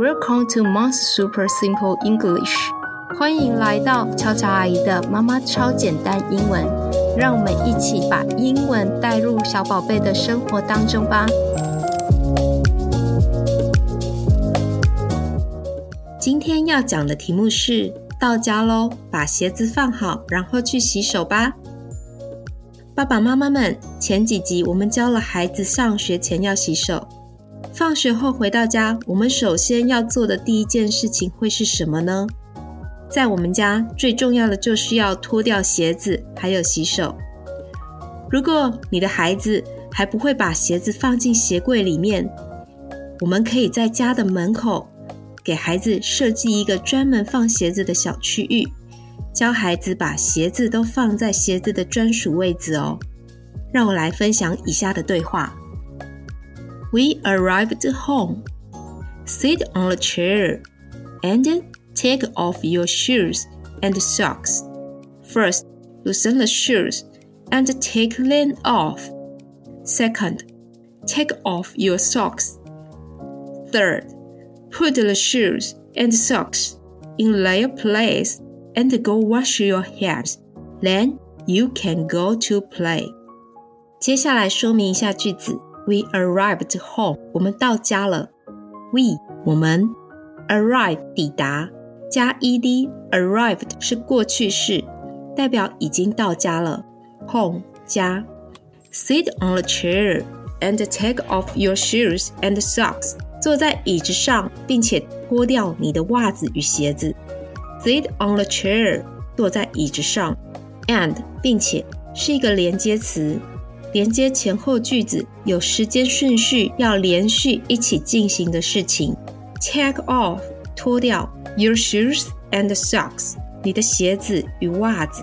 Welcome to Mom's Super Simple English。欢迎来到巧巧阿姨的妈妈超简单英文。让我们一起把英文带入小宝贝的生活当中吧。今天要讲的题目是：到家喽，把鞋子放好，然后去洗手吧。爸爸妈妈们，前几集我们教了孩子上学前要洗手。放学后回到家，我们首先要做的第一件事情会是什么呢？在我们家最重要的就是要脱掉鞋子，还有洗手。如果你的孩子还不会把鞋子放进鞋柜里面，我们可以在家的门口给孩子设计一个专门放鞋子的小区域，教孩子把鞋子都放在鞋子的专属位置哦。让我来分享以下的对话。We arrived home. Sit on a chair and take off your shoes and socks. First, loosen the shoes and take them off. Second, take off your socks. Third, put the shoes and socks in their place and go wash your hands. Then you can go to play. 接下来说明一下句子。 We arrived home，我们到家了。We 我们 arrive 抵达加 ed arrived 是过去式，代表已经到家了。Home 家 sit on a chair and take off your shoes and socks，坐在椅子上，并且脱掉你的袜子与鞋子。Sit on a chair 坐在椅子上，and 并且是一个连接词。连接前后句子有时间顺序，要连续一起进行的事情。Take off，脱掉 your shoes and socks，你的鞋子与袜子。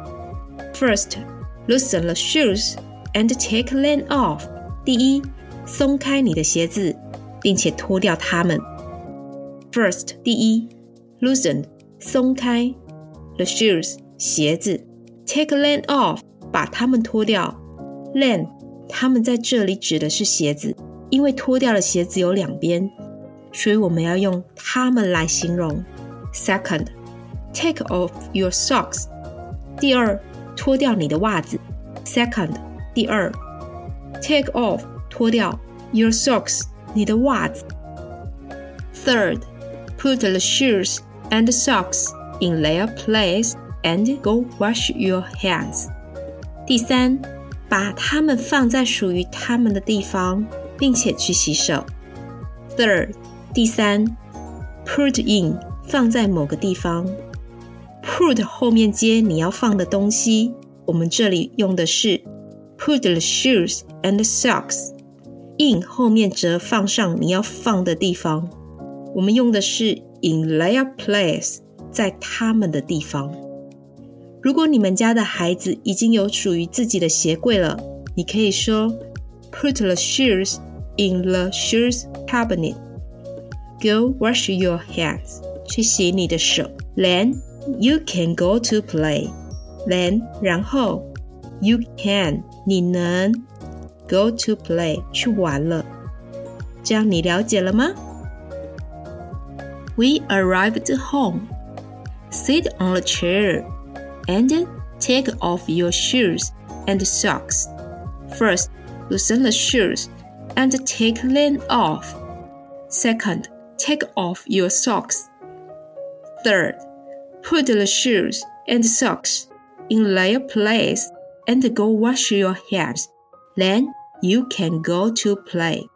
First，loosen the shoes and take them off。第一，松开你的鞋子，并且脱掉它们。First，第一，loosen，松开 the shoes，鞋子，take them off，把它们脱掉。Then 他们在这里指的是鞋子，因为脱掉了鞋子有两边，所以我们要用它们来形容。Second, take off your socks。第二，脱掉你的袜子。Second，第二，take off，脱掉 your socks，你的袜子。Third, put the shoes and socks in their place and go wash your hands。第三。 把它们放在属于它们的地方，并且去洗手。Third，第三，put in 放在某个地方。Put 后面接你要放的东西，我们这里用的是 put the shoes and socks。in 后面则放上你要放的地方，我们用的是 in their place，在他们的地方。如果你们家的孩子已经有属于自己的鞋柜了，你可以说 Put the shoes in the shoes cabinet. Go wash your hands. 去洗你的手。Then you can go to play. Then 然后 you can 你能 go to play 去玩了。这样你了解了吗？We arrived home. Sit on a chair and take off your shoes and socks. First, loosen the shoes and take them off. Second, take off your socks. Third, put the shoes and socks in their place and go wash your hands. Then you can go to play.